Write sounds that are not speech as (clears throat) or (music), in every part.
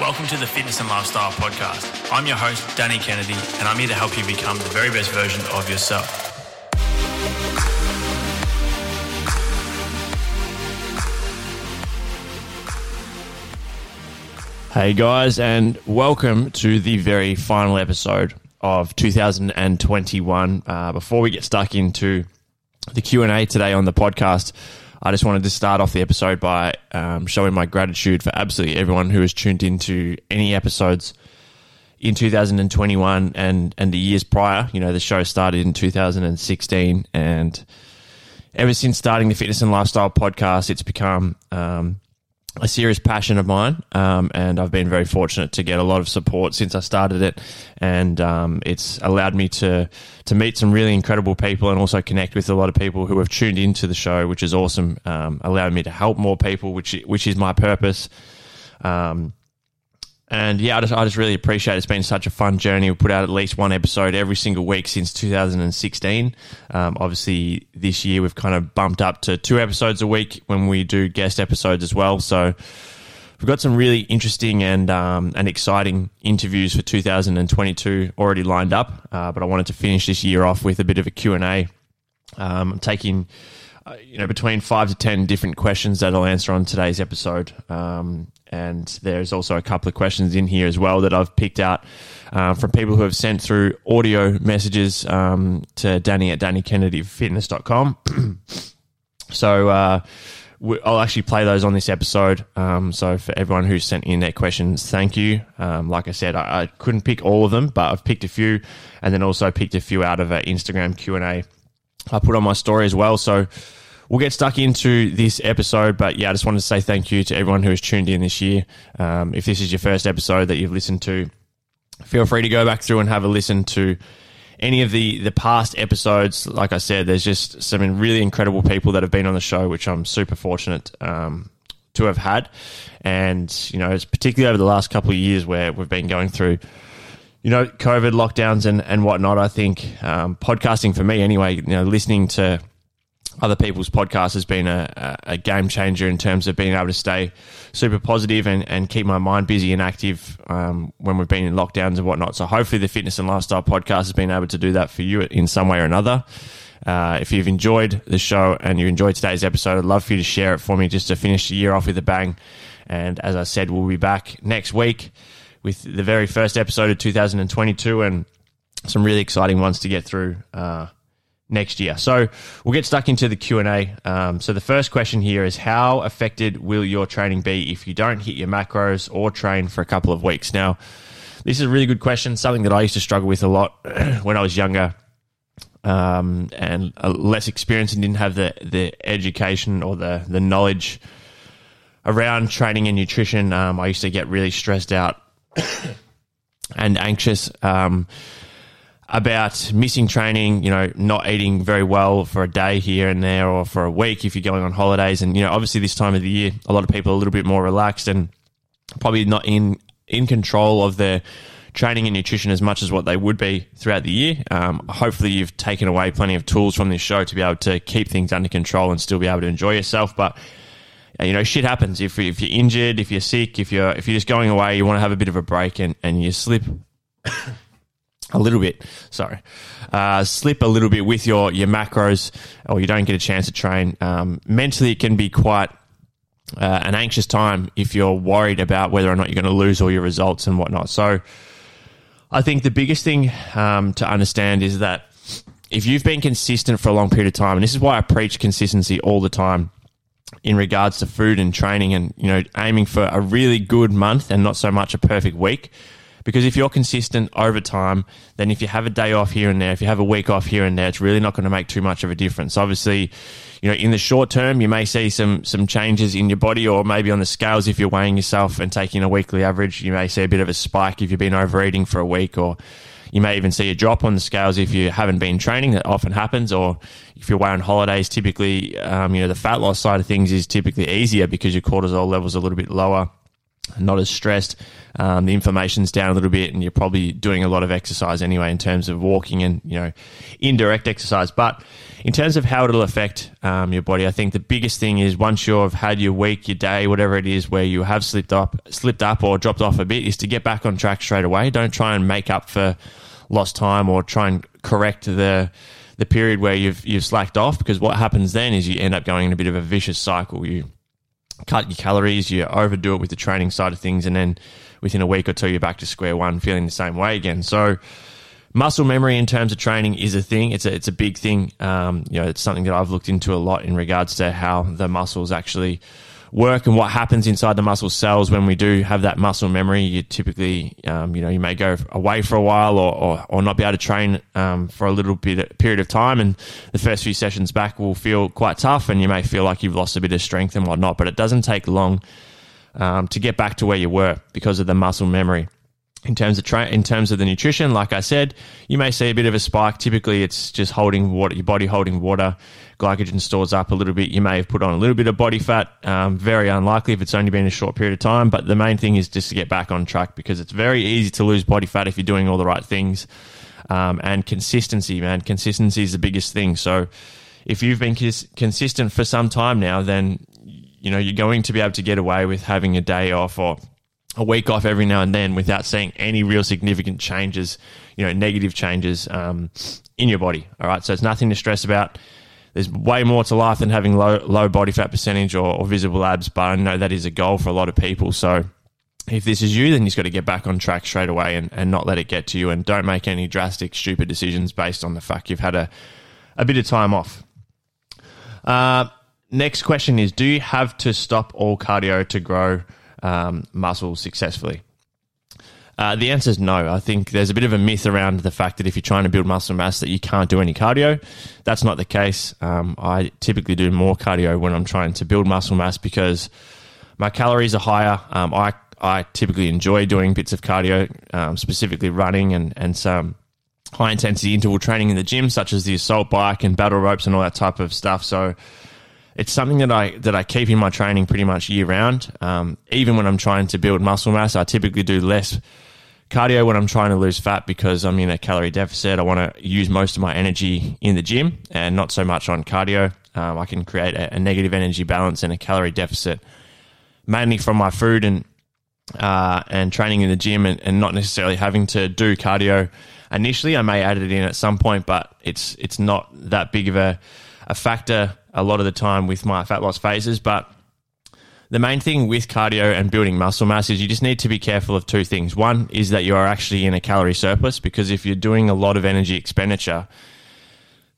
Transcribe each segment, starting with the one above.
Welcome to the Fitness and Lifestyle Podcast. I'm your host, Danny Kennedy, and I'm here to help you become the very best version of yourself. Hey guys, and welcome to the very final episode of 2021. Uh, before we get stuck into the Q and A today on the podcast, I just wanted to start off the episode by um, showing my gratitude for absolutely everyone who has tuned into any episodes in 2021 and and the years prior. You know, the show started in 2016, and ever since starting the Fitness and Lifestyle podcast, it's become um, a serious passion of mine, um, and I've been very fortunate to get a lot of support since I started it, and um, it's allowed me to to meet some really incredible people and also connect with a lot of people who have tuned into the show, which is awesome. Um, allowed me to help more people, which which is my purpose. Um, and yeah, I just, I just really appreciate it. It's been such a fun journey. We put out at least one episode every single week since 2016. Um, obviously, this year we've kind of bumped up to two episodes a week when we do guest episodes as well. So we've got some really interesting and um, and exciting interviews for 2022 already lined up. Uh, but I wanted to finish this year off with a bit of a Q and A. Um, taking uh, you know between five to ten different questions that I'll answer on today's episode. Um, and there's also a couple of questions in here as well that I've picked out uh, from people who have sent through audio messages um, to Danny at DannyKennedyFitness.com. (clears throat) so uh, I'll actually play those on this episode. Um, so for everyone who sent in their questions, thank you. Um, like I said, I, I, couldn't pick all of them, but I've picked a few, and then also picked a few out of an Instagram Q and A I put on my story as well. So we'll get stuck into this episode. But yeah, I just wanted to say thank you to everyone who has tuned in this year. Um, if this is your first episode that you've listened to, feel free to go back through and have a listen to any of the the past episodes. Like I said, there's just some really incredible people that have been on the show, which I'm super fortunate um, to have had. And you know, it's particularly over the last couple of years where we've been going through you know, COVID lockdowns and, and whatnot, I think um, podcasting for me anyway, you know, listening to other people's podcasts has been a, a, game changer in terms of being able to stay super positive and, and keep my mind busy and active um, when we've been in lockdowns and whatnot. So hopefully the fitness and lifestyle podcast has been able to do that for you in some way or another. Uh, if you've enjoyed the show and you enjoyed today's episode, I'd love for you to share it for me just to finish the year off with a bang. And as I said, we'll be back next week with the very first episode of 2022 and some really exciting ones to get through uh, next year. So we'll get stuck into the Q and A. Um, so the first question here is: How affected will your training be if you don't hit your macros or train for a couple of weeks? Now, this is a really good question. Something that I used to struggle with a lot (clears throat) when I was younger. Um, and less experienced and didn't have the, the education or the, the knowledge around training and nutrition. Um, I used to get really stressed out (coughs) and anxious um, about missing training, you know, not eating very well for a day here and there or for a week if you're going on holidays. And, you know, obviously this time of the year, a lot of people are a little bit more relaxed and probably not in, in control of their training and nutrition as much as what they would be throughout the year. Um, hopefully you've taken away plenty of tools from this show to be able to keep things under control and still be able to enjoy yourself. But you know, shit happens. If, if you're injured, if you're sick, if you're if you're just going away, you want to have a bit of a break, and, and you slip (coughs) a little bit. Sorry, uh, slip a little bit with your your macros, or you don't get a chance to train. Um, mentally, it can be quite uh, an anxious time if you're worried about whether or not you're going to lose all your results and whatnot. So, I think the biggest thing um, to understand is that if you've been consistent for a long period of time, and this is why I preach consistency all the time in regards to food and training and, you know, aiming for a really good month and not so much a perfect week. Because if you're consistent over time, then if you have a day off here and there, if you have a week off here and there, it's really not going to make too much of a difference. Obviously, you know, in the short term, you may see some some changes in your body, or maybe on the scales if you're weighing yourself and taking a weekly average, you may see a bit of a spike if you've been overeating for a week, or you may even see a drop on the scales if you haven't been training. That often happens. Or if you're away on holidays, typically, um, you know, the fat loss side of things is typically easier because your cortisol levels are a little bit lower not as stressed. Um, the inflammation's down a little bit, and you're probably doing a lot of exercise anyway in terms of walking and you know indirect exercise. But in terms of how it'll affect um, your body, I think the biggest thing is once you've had your week, your day, whatever it is, where you have slipped up, slipped up or dropped off a bit, is to get back on track straight away. Don't try and make up for lost time or try and correct the the period where you've you've slacked off because what happens then is you end up going in a bit of a vicious cycle. You cut your calories, you overdo it with the training side of things, and then within a week or two, you're back to square one, feeling the same way again. So, muscle memory in terms of training is a thing. It's a it's a big thing. Um, you know, it's something that I've looked into a lot in regards to how the muscles actually work and what happens inside the muscle cells when we do have that muscle memory. You typically, um, you know, you may go away for a while or, or, or not be able to train um, for a little bit period of time, and the first few sessions back will feel quite tough, and you may feel like you've lost a bit of strength and whatnot. But it doesn't take long um, to get back to where you were because of the muscle memory in terms of tra- in terms of the nutrition, like I said, you may see a bit of a spike. Typically, it's just holding water, your body holding water. Glycogen stores up a little bit. You may have put on a little bit of body fat. Um, very unlikely if it's only been a short period of time. But the main thing is just to get back on track because it's very easy to lose body fat if you're doing all the right things. Um, and consistency, man, consistency is the biggest thing. So if you've been cons- consistent for some time now, then you know you're going to be able to get away with having a day off or a week off every now and then without seeing any real significant changes, you know, negative changes um, in your body. All right, so it's nothing to stress about. There's way more to life than having low low body fat percentage or, or visible abs, but I know that is a goal for a lot of people. So if this is you, then you've got to get back on track straight away and, and not let it get to you, and don't make any drastic, stupid decisions based on the fact you've had a a bit of time off. Uh, next question is: Do you have to stop all cardio to grow? Um, muscle successfully? Uh, the answer is no. I think there's a bit of a myth around the fact that if you're trying to build muscle mass, that you can't do any cardio. That's not the case. Um, I typically do more cardio when I'm trying to build muscle mass because my calories are higher. Um, I I typically enjoy doing bits of cardio, um, specifically running and and some high intensity interval training in the gym, such as the assault bike and battle ropes and all that type of stuff. So it's something that I that I keep in my training pretty much year round. Um, even when I'm trying to build muscle mass, I typically do less cardio when I'm trying to lose fat because I'm in a calorie deficit. I want to use most of my energy in the gym and not so much on cardio. Um, I can create a, a, negative energy balance and a calorie deficit mainly from my food and uh, and training in the gym and, and not necessarily having to do cardio initially. I may add it in at some point, but it's it's not that big of a, a factor a lot of the time with my fat loss phases. But the main thing with cardio and building muscle mass is you just need to be careful of two things. One is that you are actually in a calorie surplus because if you're doing a lot of energy expenditure,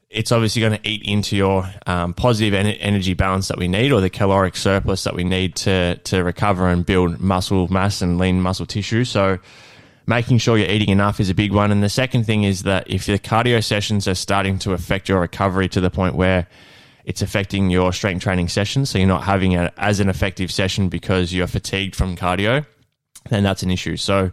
it's obviously going to eat into your um, positive en- energy balance that we need or the caloric surplus that we need to, to recover and build muscle mass and lean muscle tissue. So, making sure you're eating enough is a big one. And the second thing is that if the cardio sessions are starting to affect your recovery to the point where it's affecting your strength training sessions. So you're not having it as an effective session because you're fatigued from cardio, then that's an issue. So,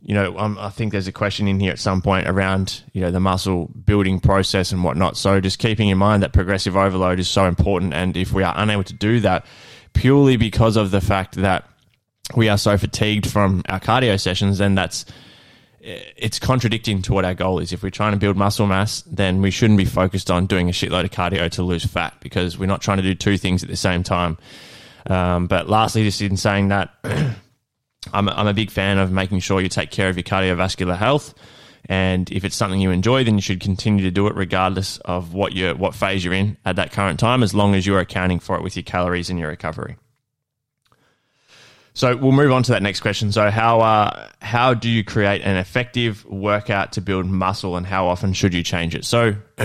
you know, um, I think there's a question in here at some point around, you know, the muscle building process and whatnot. So just keeping in mind that progressive overload is so important. And if we are unable to do that purely because of the fact that we are so fatigued from our cardio sessions, then that's it's contradicting to what our goal is. If we're trying to build muscle mass, then we shouldn't be focused on doing a shitload of cardio to lose fat because we're not trying to do two things at the same time. Um, but lastly, just in saying that, (clears throat) I'm, I'm a big fan of making sure you take care of your cardiovascular health. And if it's something you enjoy, then you should continue to do it regardless of what you what phase you're in at that current time, as long as you're accounting for it with your calories and your recovery. So we'll move on to that next question. So how uh, how do you create an effective workout to build muscle, and how often should you change it? So (clears throat)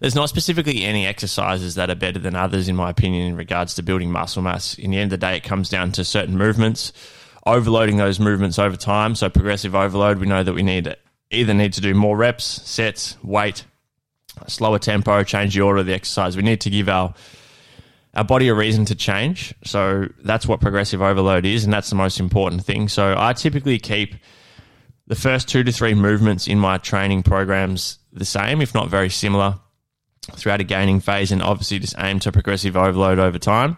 there's not specifically any exercises that are better than others, in my opinion, in regards to building muscle mass. In the end of the day, it comes down to certain movements, overloading those movements over time. So progressive overload, we know that we need either need to do more reps, sets, weight, slower tempo, change the order of the exercise. We need to give our our body a reason to change. So that's what progressive overload is, and that's the most important thing. So I typically keep the first two to three movements in my training programs the same, if not very similar, throughout a gaining phase, and obviously just aim to progressive overload over time.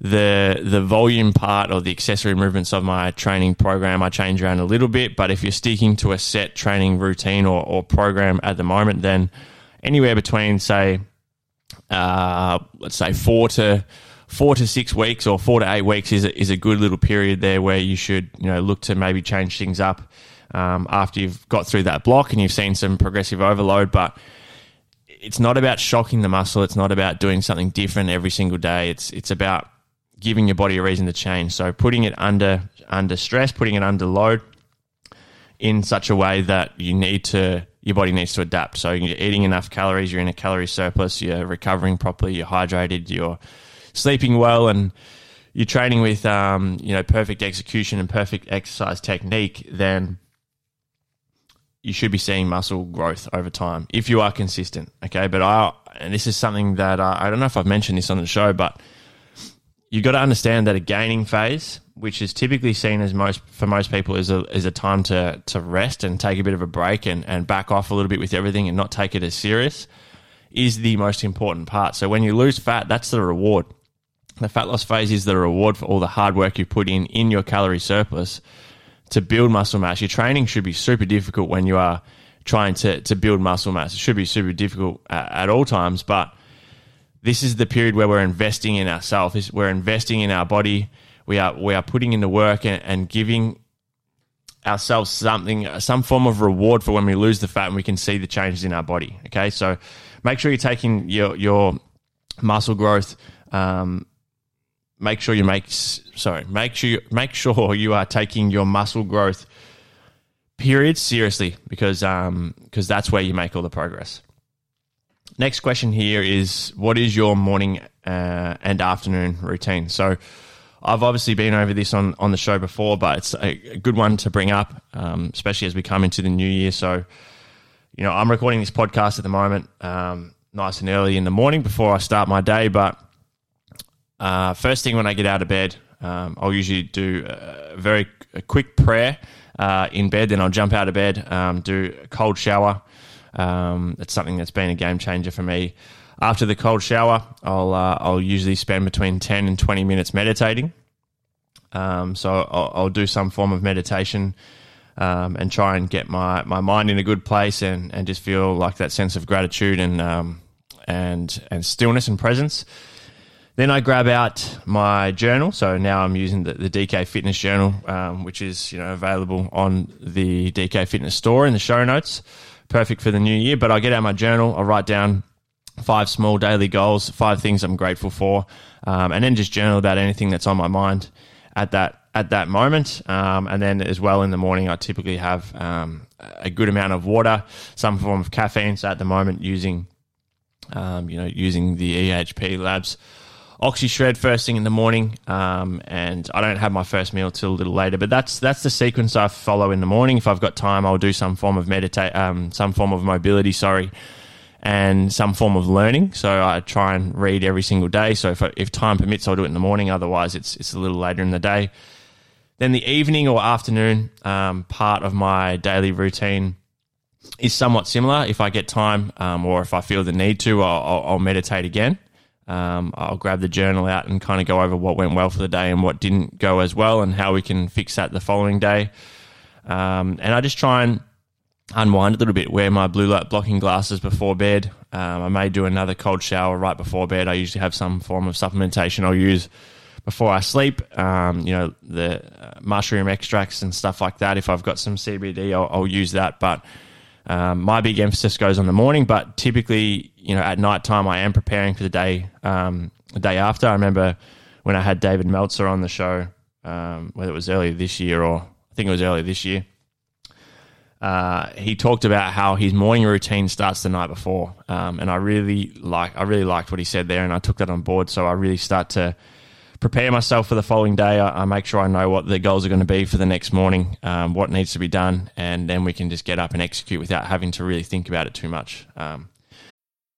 the the volume part or the accessory movements of my training program I change around a little bit. But if you're sticking to a set training routine or, or program at the moment, then anywhere between say uh, let's say four to four to six weeks or four to eight weeks is a, is a good little period there where you should you know look to maybe change things up um, after you've got through that block and you've seen some progressive overload, but it's not about shocking the muscle. It's not about doing something different every single day. It's it's about giving your body a reason to change. So putting it under under stress, putting it under load in such a way that you need to your body needs to adapt. So you're eating enough calories, you're in a calorie surplus, you're recovering properly, you're hydrated, you're sleeping well, and you're training with um, you know perfect execution and perfect exercise technique. Then you should be seeing muscle growth over time if you are consistent. Okay, but I and this is something that uh, I don't know if I've mentioned this on the show, but you've got to understand that a gaining phase, which is typically seen as most for most people, is a is a time to to rest and take a bit of a break and and back off a little bit with everything and not take it as serious, is the most important part. So when you lose fat, that's the reward. The fat loss phase is the reward for all the hard work you put in in your calorie surplus to build muscle mass. Your training should be super difficult when you are trying to, to build muscle mass. It should be super difficult at, at all times, but this is the period where we're investing in ourselves. We're investing in our body. We are we are putting in the work and, and giving ourselves something, some form of reward for when we lose the fat and we can see the changes in our body. Okay, so make sure you're taking your your muscle growth um, make sure you make sorry make sure you, make sure you are taking your muscle growth period seriously because um because that's where you make all the progress. Next question here is what is your morning uh, and afternoon routine? So I've obviously been over this on, on the show before, but it's a, good one to bring up, um, especially as we come into the new year. So, you know, I'm recording this podcast at the moment, um, nice and early in the morning before I start my day, but uh, first thing when I get out of bed, um, I'll usually do a very a quick prayer uh, in bed. Then I'll jump out of bed, um, do a cold shower. Um, that's something that's been a game changer for me. After the cold shower, I'll uh, I'll usually spend between ten and twenty minutes meditating. Um, so I'll, I'll, do some form of meditation um, and try and get my, my mind in a good place and, and just feel like that sense of gratitude and um, and and stillness and presence. Then I grab out my journal. So now I'm using the, the DK Fitness Journal, um, which is you know available on the DK Fitness store in the show notes. Perfect for the new year. But I get out my journal. I write down five small daily goals, five things I'm grateful for, um, and then just journal about anything that's on my mind at that at that moment. Um, and then as well in the morning, I typically have um, a good amount of water, some form of caffeine. So at the moment, using um, you know using the EHP Labs Oxy Shred first thing in the morning, um, and I don't have my first meal till a little later. But that's that's the sequence I follow in the morning. If I've got time, I'll do some form of meditate, um, some form of mobility. Sorry, and some form of learning. So I try and read every single day. So if if time permits, I'll do it in the morning. Otherwise, it's it's a little later in the day. Then the evening or afternoon um, part of my daily routine is somewhat similar. If I get time, um, or if I feel the need to, I'll, I'll, I'll meditate again. Um, I'll grab the journal out and kind of go over what went well for the day and what didn't go as well and how we can fix that the following day. Um, and I just try and unwind a little bit, wear my blue light blocking glasses before bed. Um, I may do another cold shower right before bed. I usually have some form of supplementation I'll use before I sleep. Um, you know, the uh, mushroom extracts and stuff like that. If I've got some CBD, I'll, I'll use that. But um, my big emphasis goes on the morning, but typically, you know, at night time, I am preparing for the day, um, the day after. I remember when I had David Meltzer on the show, um, whether it was earlier this year or I think it was earlier this year. Uh, he talked about how his morning routine starts the night before, um, and I really like I really liked what he said there, and I took that on board. So I really start to prepare myself for the following day. I, I, make sure I know what the goals are going to be for the next morning, um, what needs to be done, and then we can just get up and execute without having to really think about it too much. Um,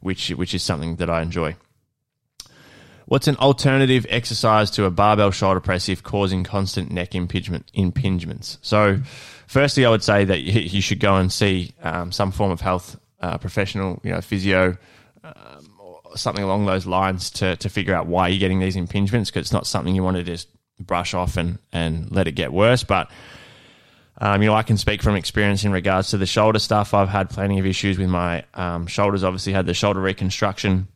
which which is something that I enjoy. What's an alternative exercise to a barbell shoulder press if causing constant neck impingement, impingements? So, firstly, I would say that you should go and see um, some form of health uh, professional, you know, physio, um, or something along those lines to, to figure out why you're getting these impingements because it's not something you want to just brush off and, and let it get worse. But um, you know, I can speak from experience in regards to the shoulder stuff. I've had plenty of issues with my um, shoulders. Obviously, had the shoulder reconstruction,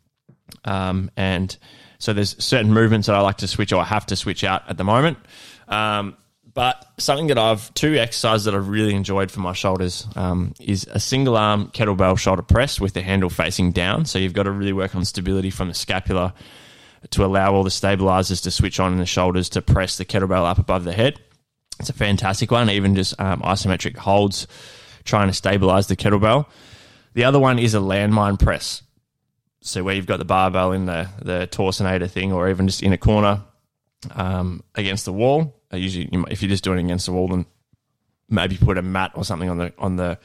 um, and so there's certain movements that I like to switch or I have to switch out at the moment. Um, but something that I've two exercises that I've really enjoyed for my shoulders um, is a single arm kettlebell shoulder press with the handle facing down. So you've got to really work on stability from the scapula to allow all the stabilizers to switch on in the shoulders to press the kettlebell up above the head. It's a fantastic one, even just um, isometric holds, trying to stabilize the kettlebell. The other one is a landmine press. So where you've got the barbell in the the torsionator thing, or even just in a corner um, against the wall. I usually, if you're just doing it against the wall, then maybe put a mat or something on the on the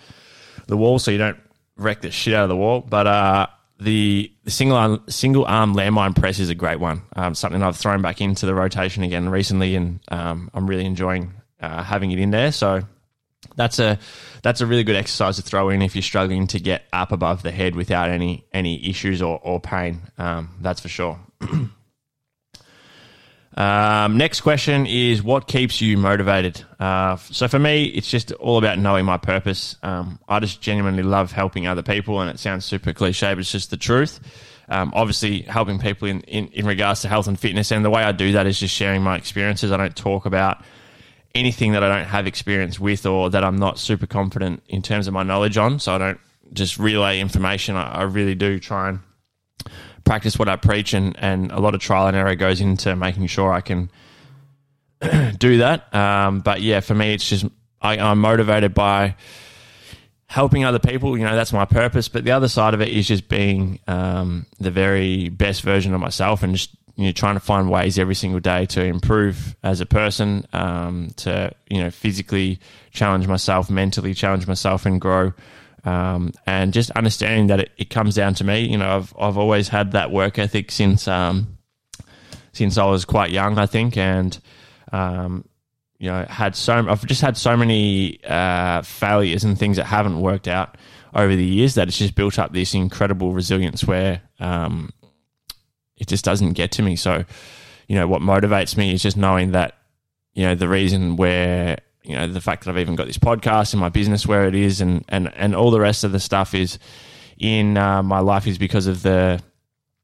the wall so you don't wreck the shit out of the wall. But uh, the, the single arm, single arm landmine press is a great one. Um, something I've thrown back into the rotation again recently, and um, I'm really enjoying uh, having it in there. So that's a that's a really good exercise to throw in if you're struggling to get up above the head without any any issues or, or pain. Um, that's for sure. (clears throat) um, next question is what keeps you motivated? Uh, so for me, it's just all about knowing my purpose. Um, I just genuinely love helping other people, and it sounds super cliche, but it's just the truth. Um, obviously, helping people in, in, in regards to health and fitness, and the way I do that is just sharing my experiences. I don't talk about anything that I don't have experience with or that I'm not super confident in terms of my knowledge on. So I don't just relay information. I, I really do try and practice what I preach, and, and a lot of trial and error goes into making sure I can (clears throat) do that. Um, but yeah, for me, it's just I, I'm motivated by helping other people. You know, that's my purpose. But the other side of it is just being um, the very best version of myself and just you know trying to find ways every single day to improve as a person, um, to you know physically challenge myself, mentally challenge myself, and grow. Um, and just understanding that it, it, comes down to me. You know, I've I've always had that work ethic since um, since I was quite young, I think, and um, you know, had so I've just had so many uh, failures and things that haven't worked out over the years that it's just built up this incredible resilience where um, it just doesn't get to me. So, you know, what motivates me is just knowing that, you know, the reason where, you know, the fact that I've even got this podcast and my business where it is and, and, and all the rest of the stuff is in uh, my life is because of the,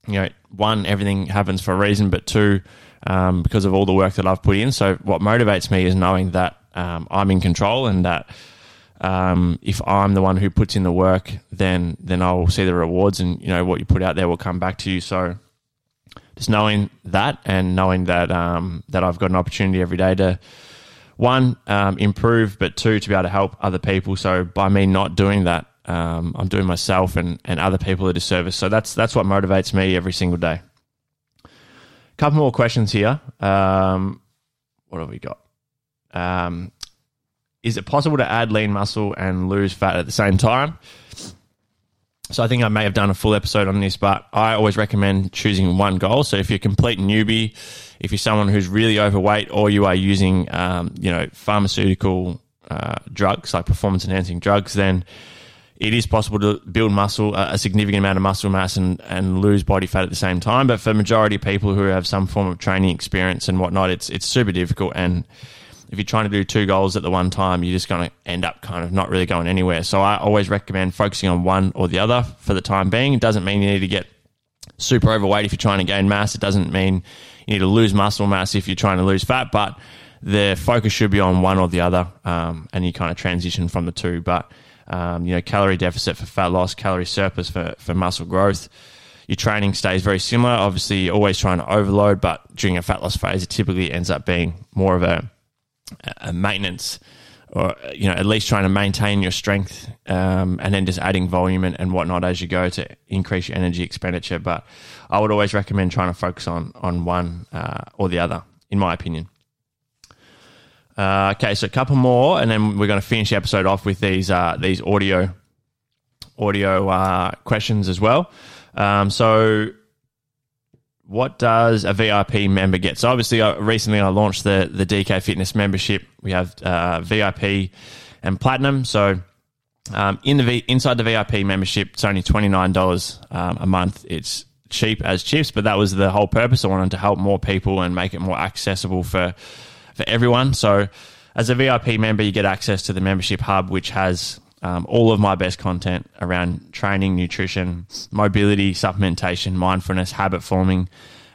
you know, one, everything happens for a reason, but two, um, because of all the work that I've put in. So what motivates me is knowing that um, I'm in control and that um, if I'm the one who puts in the work, then then I'll see the rewards, and you know what you put out there will come back to you. So just knowing that and knowing that um, that I've got an opportunity every day to one um, improve, but two to be able to help other people. So by me not doing that, um, I'm doing myself and, and other people a disservice. So that's that's what motivates me every single day. A couple more questions here. Um, what have we got? Um, is it possible to add lean muscle and lose fat at the same time? So I think I may have done a full episode on this, but I always recommend choosing one goal. So if you're a complete newbie, if you're someone who's really overweight, or you are using, um, you know, pharmaceutical uh, drugs like performance enhancing drugs, then it is possible to build muscle, a significant amount of muscle mass, and, and lose body fat at the same time. But for majority of people who have some form of training experience and whatnot, it's it's super difficult and if you're trying to do two goals at the one time, you're just going to end up kind of not really going anywhere. So I always recommend focusing on one or the other for the time being. It doesn't mean you need to get super overweight if you're trying to gain mass. It doesn't mean you need to lose muscle mass if you're trying to lose fat, but the focus should be on one or the other, um, and you kind of transition from the two. But um, you know, calorie deficit for fat loss, calorie surplus for, for muscle growth. Your training stays very similar. Obviously, you're always trying to overload, but during a fat loss phase, it typically ends up being more of a, maintenance or you know at least trying to maintain your strength um, and then just adding volume and, and whatnot as you go to increase your energy expenditure. But i would always recommend trying to focus on on one uh, or the other in my opinion. Uh, okay so a couple more and then we're going to finish the episode off with these uh, these audio audio uh, questions as well. Um, so what does a VIP member get? So obviously, uh, recently I launched the the DK Fitness membership. We have uh, VIP and Platinum. So um, in the v, inside the VIP membership, it's only twenty nine dollars um, a month. It's cheap as chips, but that was the whole purpose. I wanted to help more people and make it more accessible for for everyone. So as a VIP member, you get access to the membership hub, which has um, all of my best content around training, nutrition, mobility, supplementation, mindfulness, habit forming.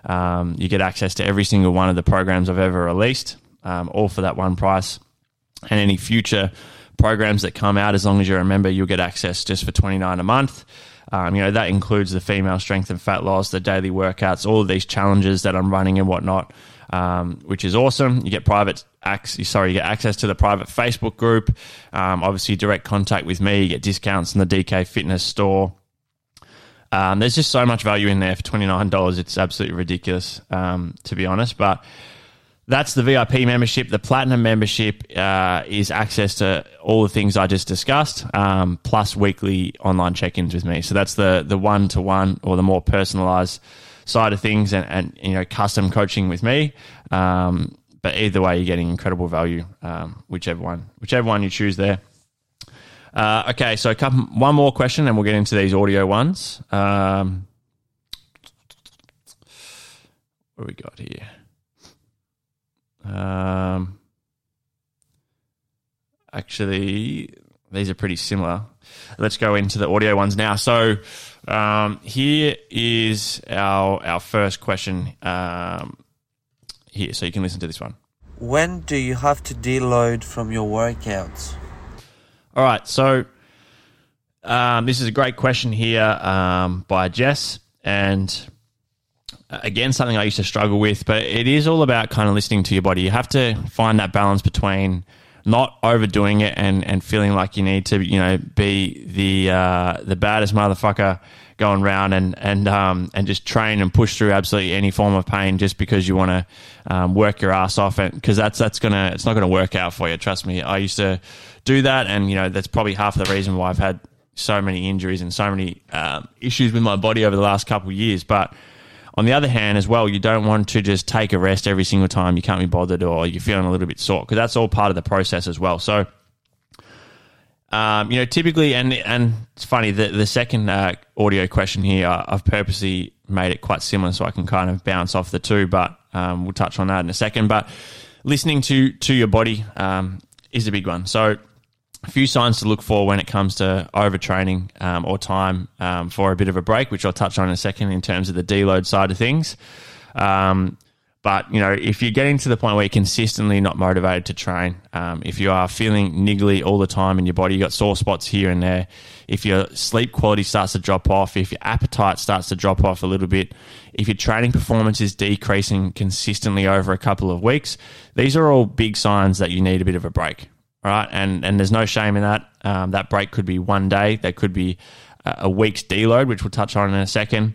Um, you get access to every single one of the programs I've ever released, um, all for that one price. And any future programs that come out, as long as you're a member, you'll get access just for twenty nine a month. Um, you know that includes the female strength and fat loss, the daily workouts, all of these challenges that I'm running and whatnot um, which is awesome. You get private access, sorry, you get access to the private Facebook group. Um, obviously, direct contact with me. You get discounts in the DK Fitness store. Um, there's just so much value in there for twenty nine dollars. It's absolutely ridiculous, um, to be honest. But that's the VIP membership. The platinum membership uh, is access to all the things I just discussed, um, plus weekly online check-ins with me. So that's the the one to one or the more personalized side of things and, and you know custom coaching with me. Um, but either way, you're getting incredible value, um, whichever one, whichever one you choose there. Uh, okay, so couple, one more question, and we'll get into these audio ones. Um, what we got here? Um, actually, these are pretty similar. Let's go into the audio ones now. So, um, here is our our first question. Um, here, so you can listen to this one. When do you have to deload from your workouts? All right, so um, this is a great question here um, by Jess, and uh, again, something I used to struggle with, but it is all about kind of listening to your body. You have to find that balance between not overdoing it and, and feeling like you need to, you know, be the uh, the baddest motherfucker going around and and um, and just train and push through absolutely any form of pain just because you want to um, work your ass off and because that's that's gonna it's not gonna work out for you. Trust me, I used to do that, and you know that's probably half the reason why I've had so many injuries and so many um, issues with my body over the last couple of years, but on the other hand, as well, you don't want to just take a rest every single time you can't be bothered or you're feeling a little bit sore because that's all part of the process as well. So, um, you know, typically, and and it's funny the the second uh, audio question here, I've purposely made it quite similar so I can kind of bounce off the two, but um, we'll touch on that in a second. But listening to to your body um, is a big one. So a few signs to look for when it comes to overtraining um, or time um, for a bit of a break, which I'll touch on in a second in terms of the deload side of things. Um, but you know, if you're getting to the point where you're consistently not motivated to train, um, if you are feeling niggly all the time in your body, you got sore spots here and there. If your sleep quality starts to drop off, if your appetite starts to drop off a little bit, if your training performance is decreasing consistently over a couple of weeks, these are all big signs that you need a bit of a break right? And and there's no shame in that. Um, that break could be one day, that could be a week's deload, which we'll touch on in a second.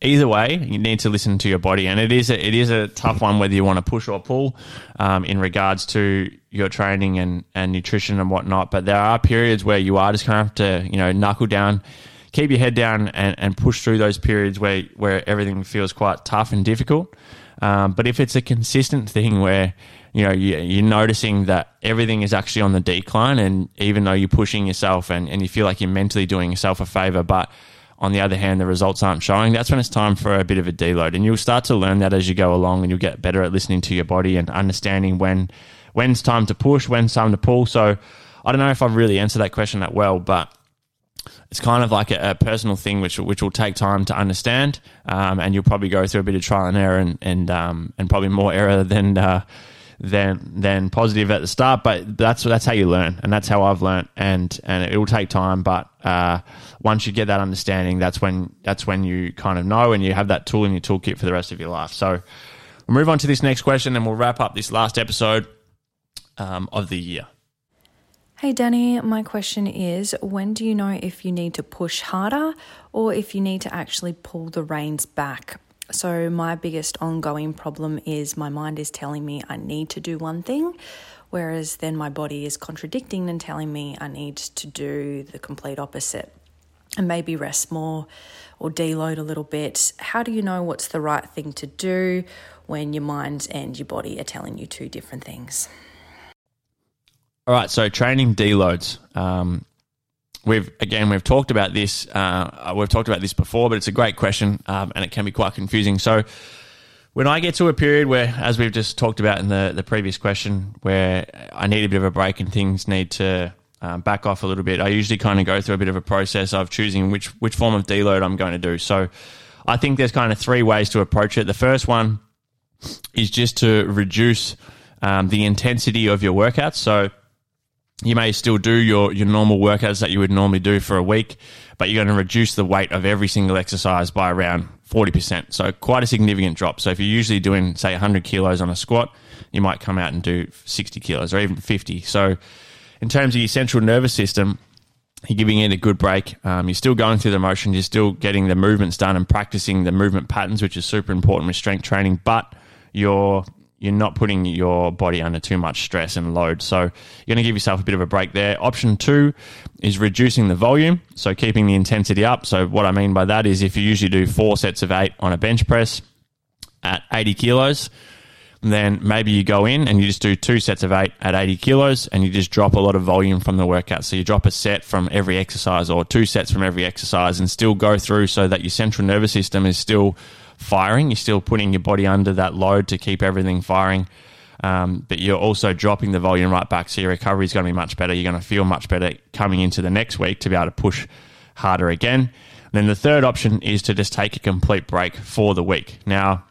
Either way, you need to listen to your body, and it is a, it is a tough one whether you want to push or pull um, in regards to your training and, and nutrition and whatnot. But there are periods where you are just going to have to you know knuckle down, keep your head down, and, and push through those periods where where everything feels quite tough and difficult. Um, but if it's a consistent thing where you know you, are noticing that everything is actually on the decline, and even though you're pushing yourself and, and you feel like you're mentally doing yourself a favor, but on the other hand, the results aren't showing, that's when it's time for a bit of a deload. And you'll start to learn that as you go along and you'll get better at listening to your body and understanding when when's time to push, when's time to pull. So I don't know if I've really answered that question that well, but it's kind of like a, a, personal thing which which will take time to understand, um, and you'll probably go through a bit of trial and error and and um, and probably more error than uh, than than positive at the start. But that's that's how you learn, and that's how I've learned. And and it will take time, but uh, once you get that understanding, that's when that's when you kind of know, and you have that tool in your toolkit for the rest of your life. So we'll move on to this next question, and we'll wrap up this last episode um, of the year. Hey Danny, my question is when do you know if you need to push harder or if you need to actually pull the reins back? So, my biggest ongoing problem is my mind is telling me I need to do one thing, whereas then my body is contradicting and telling me I need to do the complete opposite and maybe rest more or deload a little bit. How do you know what's the right thing to do when your mind and your body are telling you two different things? All right, so training deloads. Um, we've again we've talked about this. Uh, we've talked about this before, but it's a great question, um, and it can be quite confusing. So when I get to a period where, as we've just talked about in the the previous question, where I need a bit of a break and things need to um, back off a little bit, I usually kind of go through a bit of a process of choosing which which form of deload I'm going to do. So I think there's kind of three ways to approach it. The first one is just to reduce um, the intensity of your workouts. So you may still do your, your normal workouts that you would normally do for a week, but you're going to reduce the weight of every single exercise by around 40%. So quite a significant drop. So if you're usually doing, say, 100 kilos on a squat, you might come out and do 60 kilos or even 50. So in terms of your central nervous system, you're giving it a good break. Um, you're still going through the motion. You're still getting the movements done and practicing the movement patterns, which is super important with strength training. But you're you're not putting your body under too much stress and load. So you're going to give yourself a bit of a break there. Option two is reducing the volume, so keeping the intensity up. So what I mean by that is if you usually do four sets of eight on a bench press at 80 kilos, then maybe you go in and you just do two sets of eight at 80 kilos and you just drop a lot of volume from the workout. So you drop a set from every exercise or two sets from every exercise and still go through so that your central nervous system is still firing. You're still putting your body under that load to keep everything firing. Um, but you're also dropping the volume right back. So your recovery is going to be much better. You're going to feel much better coming into the next week to be able to push harder again. And then the third option is to just take a complete break for the week. Now,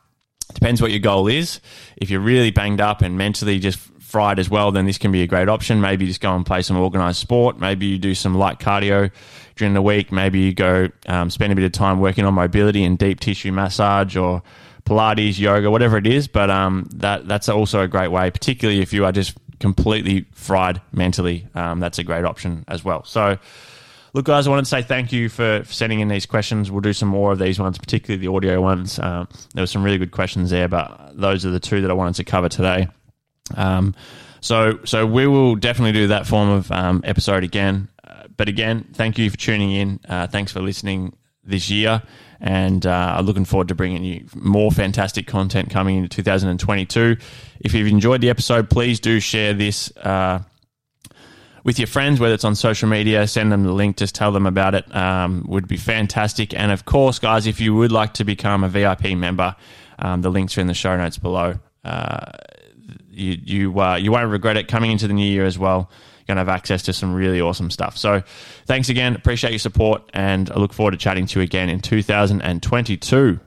depends what your goal is. If you're really banged up and mentally just fried as well, then this can be a great option. Maybe just go and play some organized sport. Maybe you do some light cardio during the week. Maybe you go um, spend a bit of time working on mobility and deep tissue massage or Pilates, yoga, whatever it is. But um, that that's also a great way, particularly if you are just completely fried mentally. Um, that's a great option as well. So. Look, guys, I wanted to say thank you for, sending in these questions. We'll do some more of these ones, particularly the audio ones. Um, there were some really good questions there, but those are the two that I wanted to cover today. Um, so, so we will definitely do that form of um, episode again but again, thank you for tuning in. Uh, thanks for listening this year. And uh, I'm looking forward to bringing you more fantastic content coming into 2022. If you've enjoyed the episode, please do share this uh, with your friends, whether it's on social media, send them the link, just tell them about it. Um, would be fantastic. And of course, guys, if you would like to become a VIP member, um, the links are in the show notes below. Uh, you you uh, you won't regret it coming into the new year as well You're to have access to some really awesome stuff. So thanks again. Appreciate your support. And I look forward to chatting to you again in 2022.